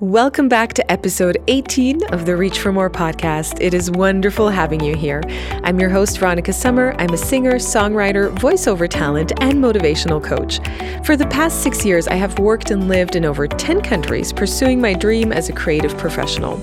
Welcome back to episode 18 of the Reach for More podcast. It is wonderful having you here. I'm your host, Veronica Summer. I'm a singer, songwriter, voiceover talent, and motivational coach. For the past six years, I have worked and lived in over 10 countries pursuing my dream as a creative professional.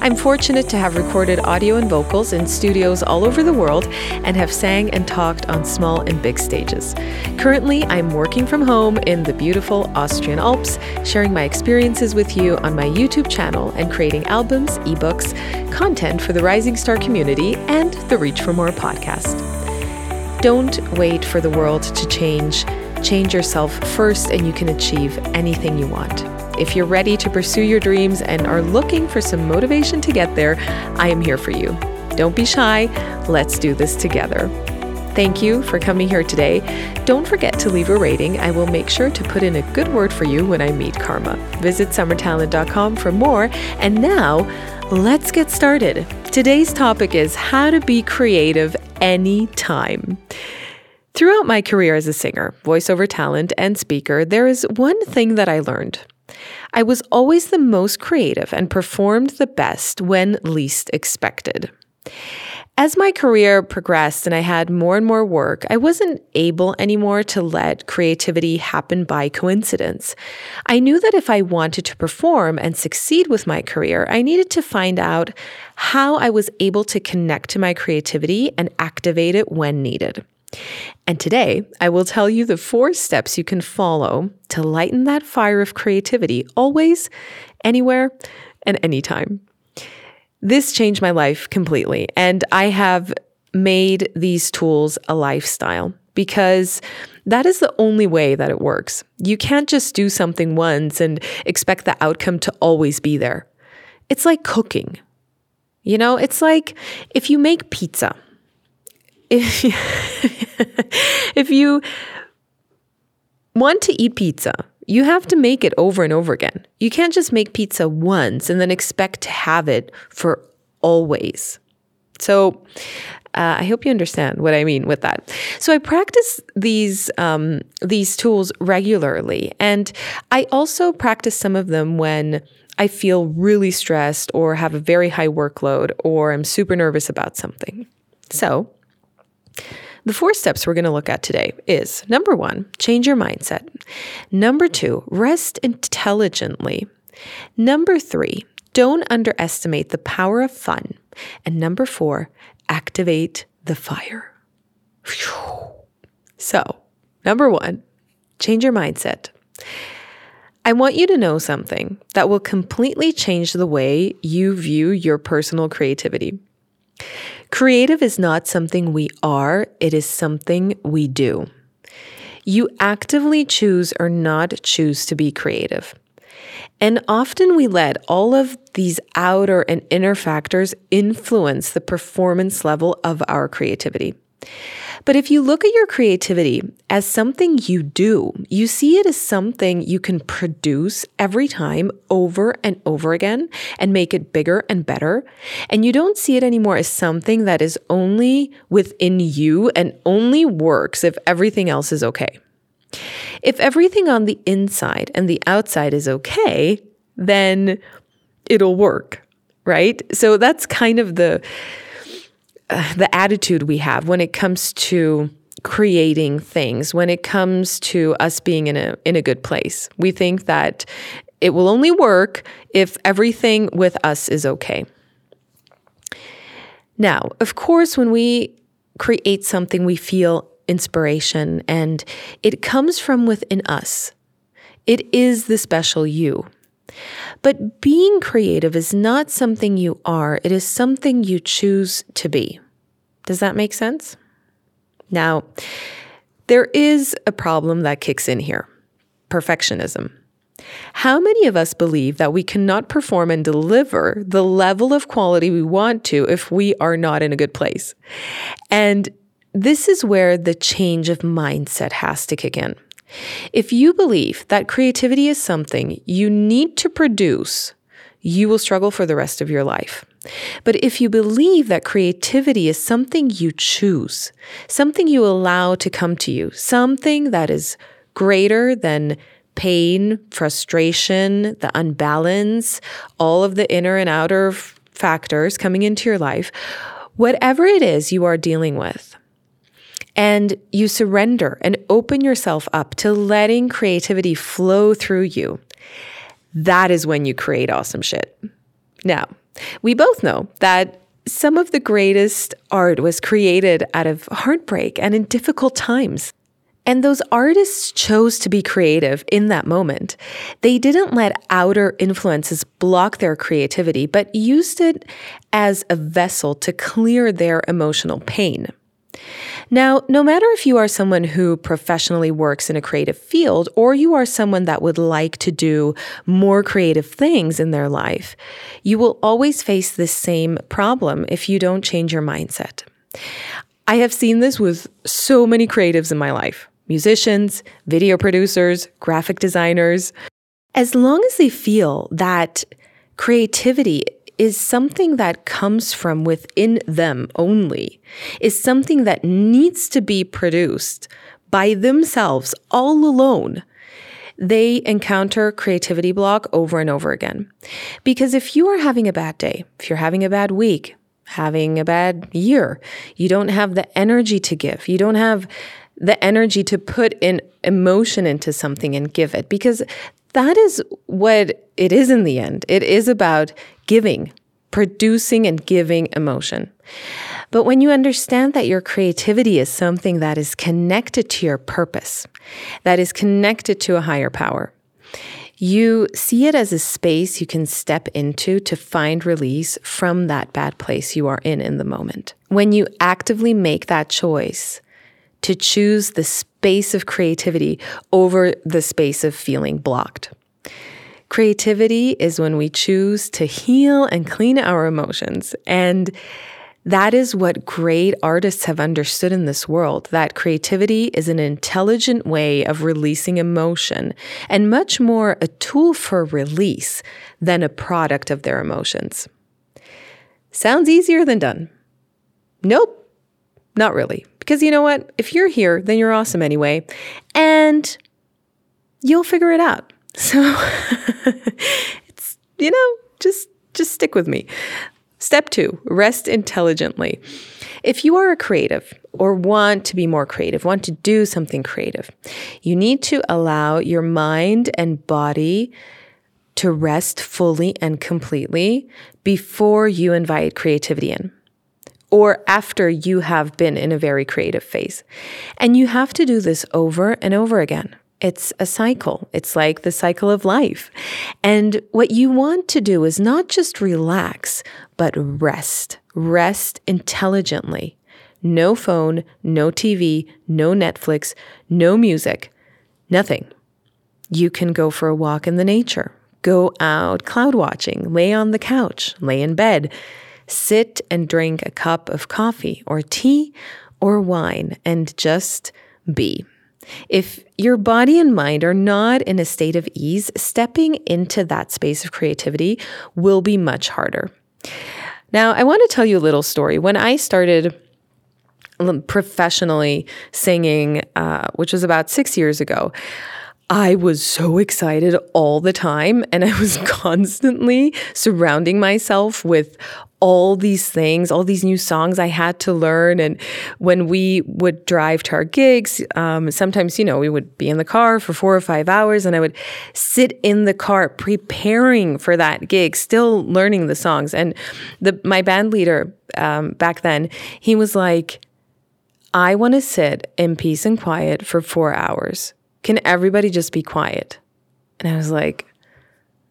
I'm fortunate to have recorded audio and vocals in studios all over the world and have sang and talked on small and big stages. Currently, I'm working from home in the beautiful Austrian Alps, sharing my experiences with you on my YouTube channel and creating albums, ebooks, content for the Rising Star community, and the Reach for More podcast. Don't wait for the world to change. Change yourself first, and you can achieve anything you want. If you're ready to pursue your dreams and are looking for some motivation to get there, I am here for you. Don't be shy. Let's do this together. Thank you for coming here today. Don't forget to leave a rating. I will make sure to put in a good word for you when I meet Karma. Visit summertalent.com for more. And now, let's get started. Today's topic is how to be creative anytime. Throughout my career as a singer, voiceover talent, and speaker, there is one thing that I learned. I was always the most creative and performed the best when least expected. As my career progressed and I had more and more work, I wasn't able anymore to let creativity happen by coincidence. I knew that if I wanted to perform and succeed with my career, I needed to find out how I was able to connect to my creativity and activate it when needed. And today, I will tell you the four steps you can follow to lighten that fire of creativity always, anywhere, and anytime. This changed my life completely. And I have made these tools a lifestyle because that is the only way that it works. You can't just do something once and expect the outcome to always be there. It's like cooking. You know, it's like if you make pizza. If you, if you want to eat pizza, you have to make it over and over again. You can't just make pizza once and then expect to have it for always. So, uh, I hope you understand what I mean with that. So I practice these um, these tools regularly, and I also practice some of them when I feel really stressed or have a very high workload or I'm super nervous about something. So the four steps we're going to look at today is number one, change your mindset. Number two, rest intelligently. Number three, don't underestimate the power of fun. And number four, activate the fire. So, number one, change your mindset. I want you to know something that will completely change the way you view your personal creativity. Creative is not something we are, it is something we do. You actively choose or not choose to be creative. And often we let all of these outer and inner factors influence the performance level of our creativity. But if you look at your creativity as something you do, you see it as something you can produce every time over and over again and make it bigger and better. And you don't see it anymore as something that is only within you and only works if everything else is okay. If everything on the inside and the outside is okay, then it'll work, right? So that's kind of the the attitude we have when it comes to creating things when it comes to us being in a in a good place. We think that it will only work if everything with us is okay. Now of course when we create something we feel inspiration and it comes from within us. It is the special you but being creative is not something you are, it is something you choose to be. Does that make sense? Now, there is a problem that kicks in here perfectionism. How many of us believe that we cannot perform and deliver the level of quality we want to if we are not in a good place? And this is where the change of mindset has to kick in. If you believe that creativity is something you need to produce, you will struggle for the rest of your life. But if you believe that creativity is something you choose, something you allow to come to you, something that is greater than pain, frustration, the unbalance, all of the inner and outer factors coming into your life, whatever it is you are dealing with, and you surrender and open yourself up to letting creativity flow through you, that is when you create awesome shit. Now, we both know that some of the greatest art was created out of heartbreak and in difficult times. And those artists chose to be creative in that moment. They didn't let outer influences block their creativity, but used it as a vessel to clear their emotional pain. Now, no matter if you are someone who professionally works in a creative field or you are someone that would like to do more creative things in their life, you will always face this same problem if you don't change your mindset. I have seen this with so many creatives in my life musicians, video producers, graphic designers. As long as they feel that creativity is something that comes from within them only, is something that needs to be produced by themselves all alone, they encounter creativity block over and over again. Because if you are having a bad day, if you're having a bad week, having a bad year, you don't have the energy to give, you don't have the energy to put in emotion into something and give it. Because that is what it is in the end. It is about giving, producing and giving emotion. But when you understand that your creativity is something that is connected to your purpose, that is connected to a higher power, you see it as a space you can step into to find release from that bad place you are in in the moment. When you actively make that choice to choose the space of creativity over the space of feeling blocked. Creativity is when we choose to heal and clean our emotions. And that is what great artists have understood in this world that creativity is an intelligent way of releasing emotion and much more a tool for release than a product of their emotions. Sounds easier than done. Nope, not really. Because you know what? If you're here, then you're awesome anyway. And you'll figure it out. So it's, you know, just just stick with me. Step 2, rest intelligently. If you are a creative or want to be more creative, want to do something creative, you need to allow your mind and body to rest fully and completely before you invite creativity in or after you have been in a very creative phase. And you have to do this over and over again. It's a cycle. It's like the cycle of life. And what you want to do is not just relax, but rest. Rest intelligently. No phone, no TV, no Netflix, no music, nothing. You can go for a walk in the nature, go out cloud watching, lay on the couch, lay in bed, sit and drink a cup of coffee or tea or wine and just be. If your body and mind are not in a state of ease, stepping into that space of creativity will be much harder. Now, I want to tell you a little story. When I started professionally singing, uh, which was about six years ago, I was so excited all the time, and I was constantly surrounding myself with all these things, all these new songs I had to learn. And when we would drive to our gigs, um, sometimes, you know, we would be in the car for four or five hours and I would sit in the car preparing for that gig, still learning the songs. And the, my band leader um, back then, he was like, I want to sit in peace and quiet for four hours. Can everybody just be quiet? And I was like,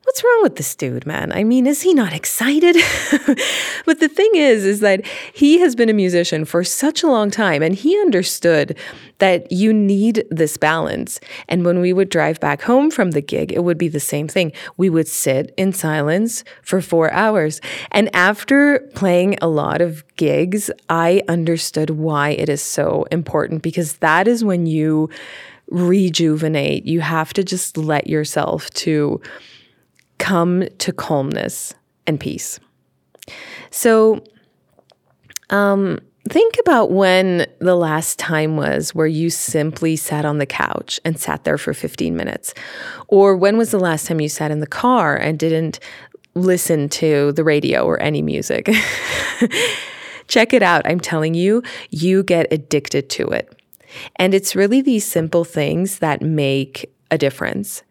what's wrong with this dude, man? I mean, is he not excited? but the thing is, is that he has been a musician for such a long time and he understood that you need this balance. And when we would drive back home from the gig, it would be the same thing. We would sit in silence for four hours. And after playing a lot of gigs, I understood why it is so important because that is when you rejuvenate. You have to just let yourself to come to calmness and peace. So, um, think about when the last time was where you simply sat on the couch and sat there for 15 minutes. Or when was the last time you sat in the car and didn't listen to the radio or any music? Check it out. I'm telling you, you get addicted to it. And it's really these simple things that make a difference.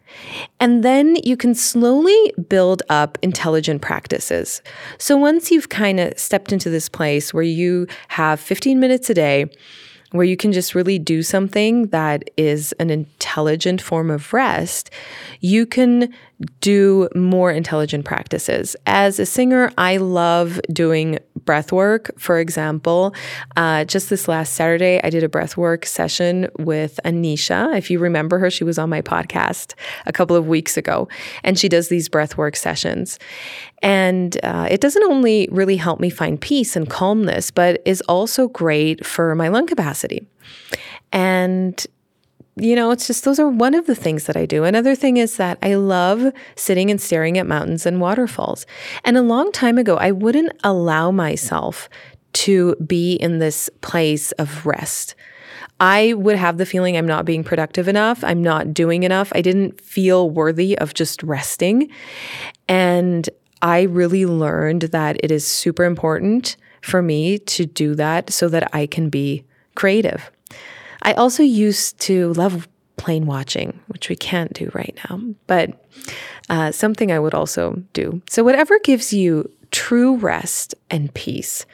And then you can slowly build up intelligent practices. So once you've kind of stepped into this place where you have 15 minutes a day, where you can just really do something that is an intelligent form of rest, you can do more intelligent practices. As a singer, I love doing breath work. For example, uh, just this last Saturday, I did a breath work session with Anisha. If you remember her, she was on my podcast a couple of weeks ago, and she does these breath work sessions. And uh, it doesn't only really help me find peace and calmness, but is also great for my lung capacity. And you know, it's just those are one of the things that I do. Another thing is that I love sitting and staring at mountains and waterfalls. And a long time ago, I wouldn't allow myself to be in this place of rest. I would have the feeling I'm not being productive enough. I'm not doing enough. I didn't feel worthy of just resting. And I really learned that it is super important for me to do that so that I can be creative. I also used to love plane watching, which we can't do right now, but uh, something I would also do. So, whatever gives you true rest and peace,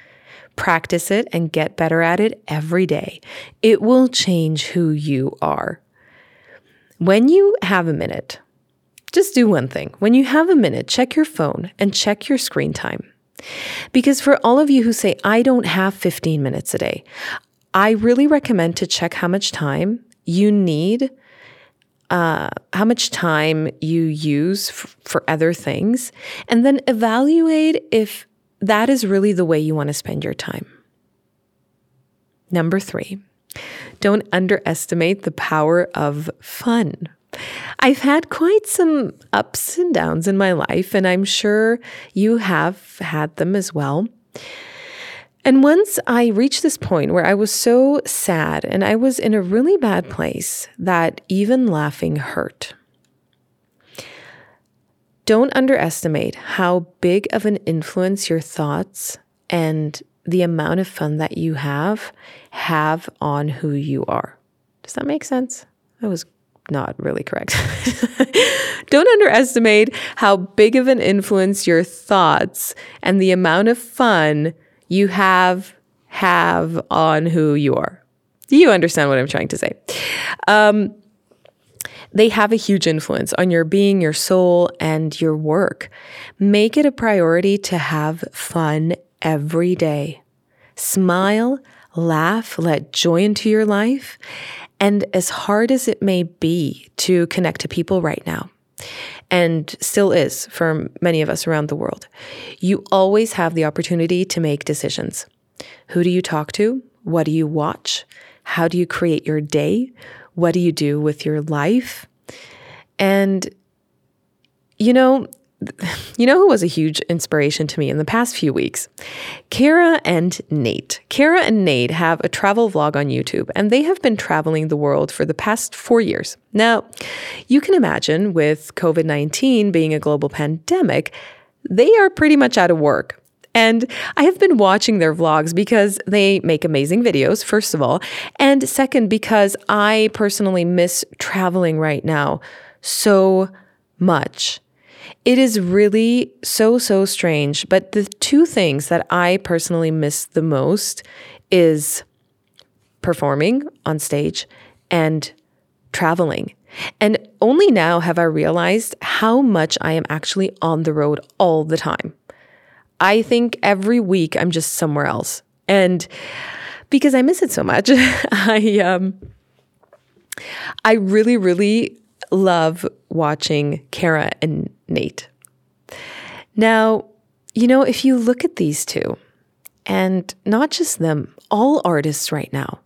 practice it and get better at it every day. It will change who you are. When you have a minute, just do one thing. When you have a minute, check your phone and check your screen time. Because for all of you who say, I don't have 15 minutes a day, I really recommend to check how much time you need, uh, how much time you use f- for other things, and then evaluate if that is really the way you want to spend your time. Number three, don't underestimate the power of fun. I've had quite some ups and downs in my life, and I'm sure you have had them as well. And once I reached this point where I was so sad and I was in a really bad place that even laughing hurt. Don't underestimate how big of an influence your thoughts and the amount of fun that you have have on who you are. Does that make sense? That was not really correct. Don't underestimate how big of an influence your thoughts and the amount of fun you have have on who you are. Do You understand what I'm trying to say. Um, they have a huge influence on your being, your soul, and your work. Make it a priority to have fun every day. Smile, laugh, let joy into your life. And as hard as it may be to connect to people right now, and still is for many of us around the world. You always have the opportunity to make decisions. Who do you talk to? What do you watch? How do you create your day? What do you do with your life? And, you know, you know who was a huge inspiration to me in the past few weeks? Kara and Nate. Kara and Nate have a travel vlog on YouTube, and they have been traveling the world for the past four years. Now, you can imagine with COVID 19 being a global pandemic, they are pretty much out of work. And I have been watching their vlogs because they make amazing videos, first of all. And second, because I personally miss traveling right now so much. It is really so, so strange. But the two things that I personally miss the most is performing on stage and traveling. And only now have I realized how much I am actually on the road all the time. I think every week I'm just somewhere else. And because I miss it so much, I um I really really love watching Kara and Nate. Now, you know, if you look at these two, and not just them, all artists right now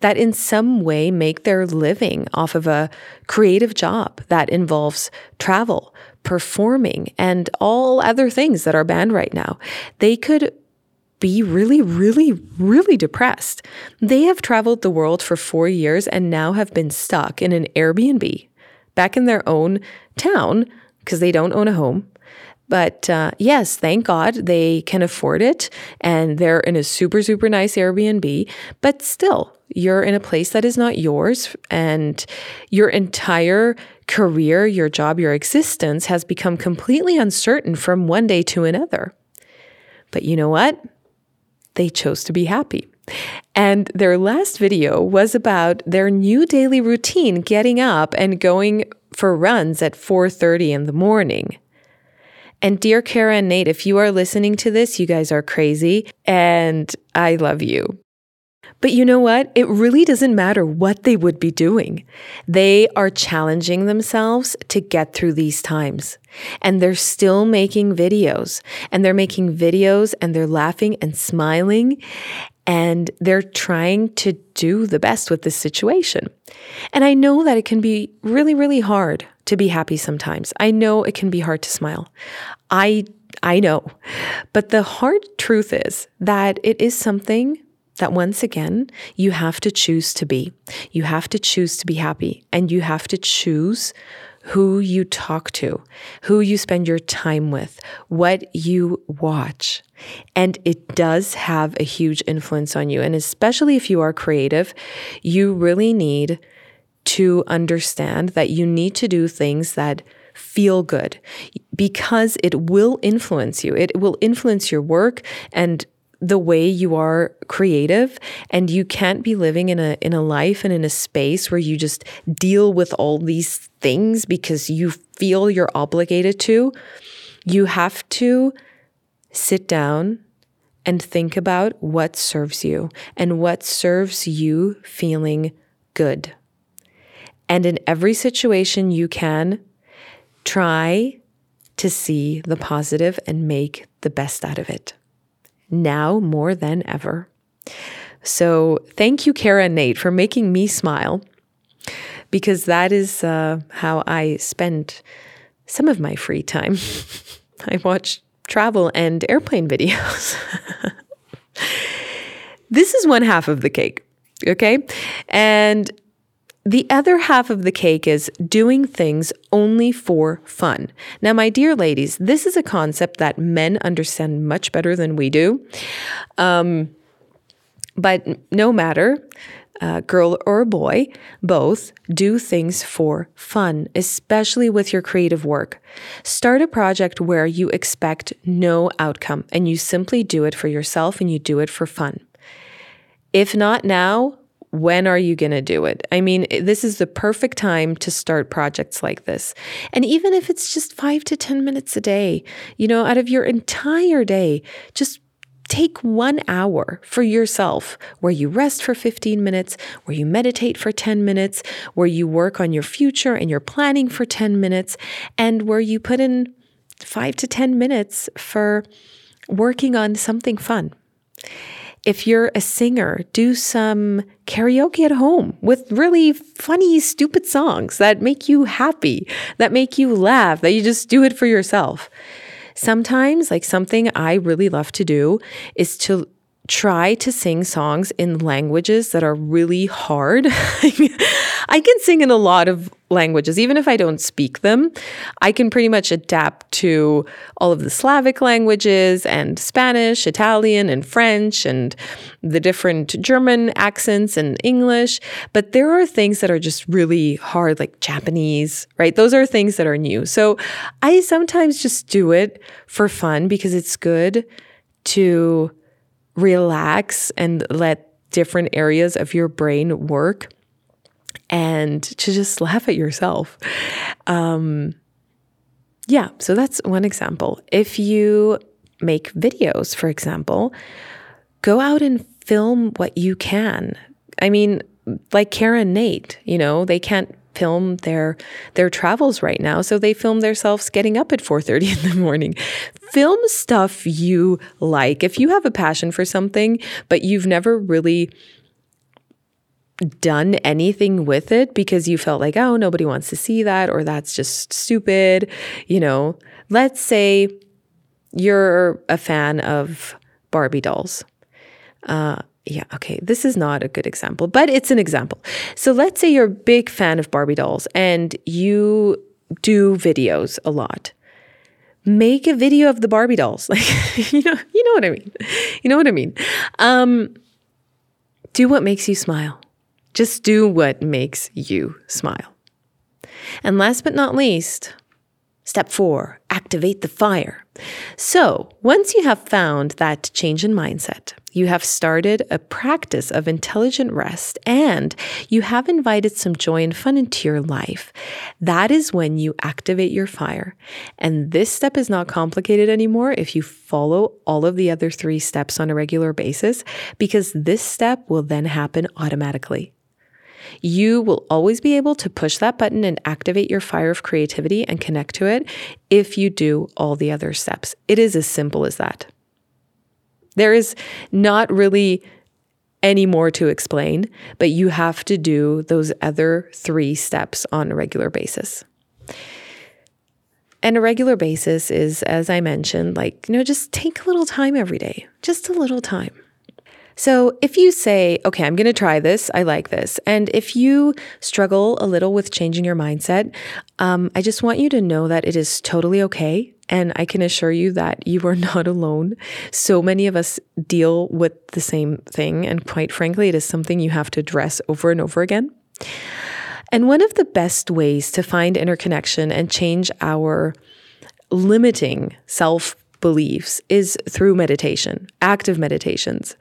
that in some way make their living off of a creative job that involves travel, performing, and all other things that are banned right now. They could be really, really, really depressed. They have traveled the world for four years and now have been stuck in an Airbnb back in their own town because they don't own a home. But uh, yes, thank God they can afford it and they're in a super, super nice Airbnb. But still, you're in a place that is not yours and your entire career, your job, your existence has become completely uncertain from one day to another. But you know what? They chose to be happy. And their last video was about their new daily routine, getting up and going for runs at 4:30 in the morning. And dear Kara and Nate, if you are listening to this, you guys are crazy and I love you. But you know what? It really doesn't matter what they would be doing. They are challenging themselves to get through these times. And they're still making videos. And they're making videos and they're laughing and smiling. And they're trying to do the best with this situation. And I know that it can be really, really hard to be happy sometimes. I know it can be hard to smile. I I know. But the hard truth is that it is something that once again, you have to choose to be. You have to choose to be happy and you have to choose who you talk to, who you spend your time with, what you watch. And it does have a huge influence on you. And especially if you are creative, you really need to understand that you need to do things that feel good because it will influence you. It will influence your work and the way you are creative and you can't be living in a in a life and in a space where you just deal with all these things because you feel you're obligated to you have to sit down and think about what serves you and what serves you feeling good and in every situation you can try to see the positive and make the best out of it now more than ever. So, thank you, Kara and Nate, for making me smile because that is uh, how I spend some of my free time. I watch travel and airplane videos. this is one half of the cake, okay? And the other half of the cake is doing things only for fun. Now, my dear ladies, this is a concept that men understand much better than we do. Um, but no matter, uh, girl or boy, both do things for fun, especially with your creative work. Start a project where you expect no outcome and you simply do it for yourself and you do it for fun. If not now, when are you going to do it? I mean, this is the perfect time to start projects like this. And even if it's just five to 10 minutes a day, you know, out of your entire day, just take one hour for yourself where you rest for 15 minutes, where you meditate for 10 minutes, where you work on your future and your planning for 10 minutes, and where you put in five to 10 minutes for working on something fun. If you're a singer, do some karaoke at home with really funny, stupid songs that make you happy, that make you laugh, that you just do it for yourself. Sometimes, like something I really love to do is to try to sing songs in languages that are really hard. I can sing in a lot of languages, even if I don't speak them. I can pretty much adapt to all of the Slavic languages and Spanish, Italian, and French, and the different German accents and English. But there are things that are just really hard, like Japanese, right? Those are things that are new. So I sometimes just do it for fun because it's good to relax and let different areas of your brain work and to just laugh at yourself. Um, yeah, so that's one example. If you make videos, for example, go out and film what you can. I mean, like Kara and Nate, you know, they can't film their their travels right now so they film themselves getting up at 4:30 in the morning film stuff you like if you have a passion for something but you've never really done anything with it because you felt like oh nobody wants to see that or that's just stupid you know let's say you're a fan of Barbie dolls. Uh, yeah, okay, this is not a good example, but it's an example. So let's say you're a big fan of Barbie dolls and you do videos a lot. Make a video of the Barbie dolls. Like you know, you know what I mean. You know what I mean. Um, do what makes you smile. Just do what makes you smile. And last but not least, step four, activate the fire. So, once you have found that change in mindset, you have started a practice of intelligent rest and you have invited some joy and fun into your life. That is when you activate your fire. And this step is not complicated anymore if you follow all of the other three steps on a regular basis, because this step will then happen automatically. You will always be able to push that button and activate your fire of creativity and connect to it if you do all the other steps. It is as simple as that. There is not really any more to explain, but you have to do those other three steps on a regular basis. And a regular basis is, as I mentioned, like, you know, just take a little time every day, just a little time. So if you say, okay, I'm going to try this, I like this, and if you struggle a little with changing your mindset, um, I just want you to know that it is totally okay. And I can assure you that you are not alone. So many of us deal with the same thing. And quite frankly, it is something you have to address over and over again. And one of the best ways to find interconnection and change our limiting self beliefs is through meditation, active meditations.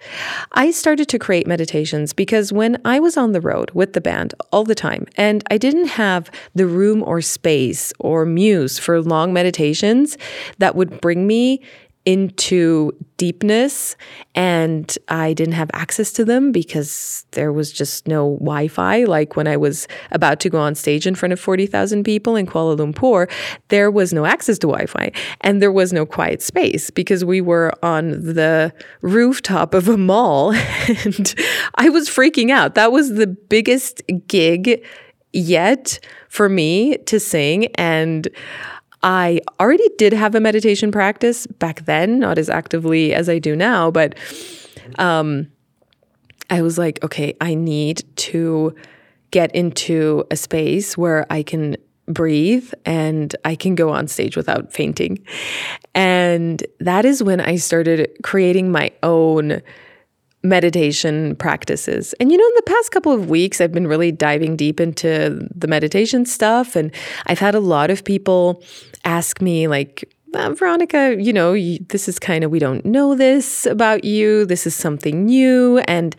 I started to create meditations because when I was on the road with the band all the time and I didn't have the room or space or muse for long meditations that would bring me into deepness and I didn't have access to them because there was just no Wi Fi. Like when I was about to go on stage in front of 40,000 people in Kuala Lumpur, there was no access to Wi Fi and there was no quiet space because we were on the rooftop of a mall and I was freaking out. That was the biggest gig yet for me to sing. And I already did have a meditation practice back then, not as actively as I do now, but um, I was like, okay, I need to get into a space where I can breathe and I can go on stage without fainting. And that is when I started creating my own meditation practices. And you know, in the past couple of weeks, I've been really diving deep into the meditation stuff. And I've had a lot of people ask me, like, uh, Veronica, you know, you, this is kind of, we don't know this about you. This is something new. And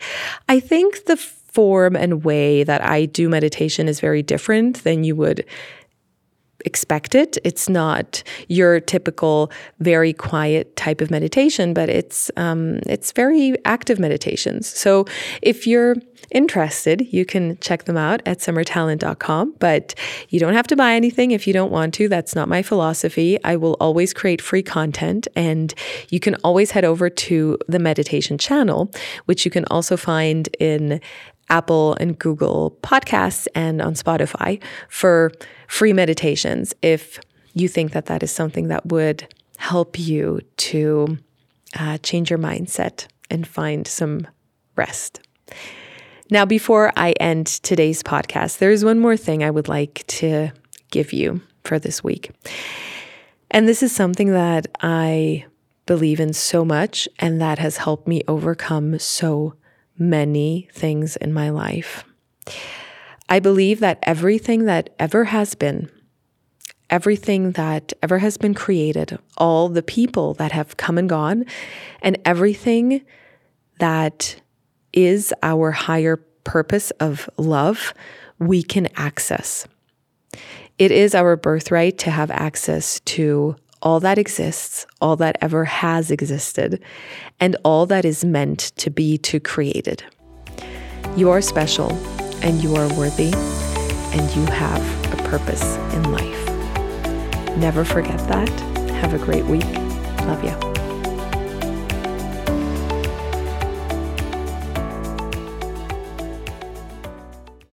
I think the form and way that I do meditation is very different than you would expect it. It's not your typical very quiet type of meditation, but it's um, it's very active meditations. So if you're interested, you can check them out at summertalent.com. But you don't have to buy anything if you don't want to. That's not my philosophy. I will always create free content, and you can always head over to the meditation channel, which you can also find in Apple and Google podcasts and on Spotify for free meditations if you think that that is something that would help you to uh, change your mindset and find some rest. Now, before I end today's podcast, there is one more thing I would like to give you for this week. And this is something that I believe in so much and that has helped me overcome so many things in my life. I believe that everything that ever has been, everything that ever has been created, all the people that have come and gone, and everything that is our higher purpose of love, we can access. It is our birthright to have access to all that exists, all that ever has existed, and all that is meant to be to created. You are special and you are worthy and you have a purpose in life. Never forget that. Have a great week. Love you.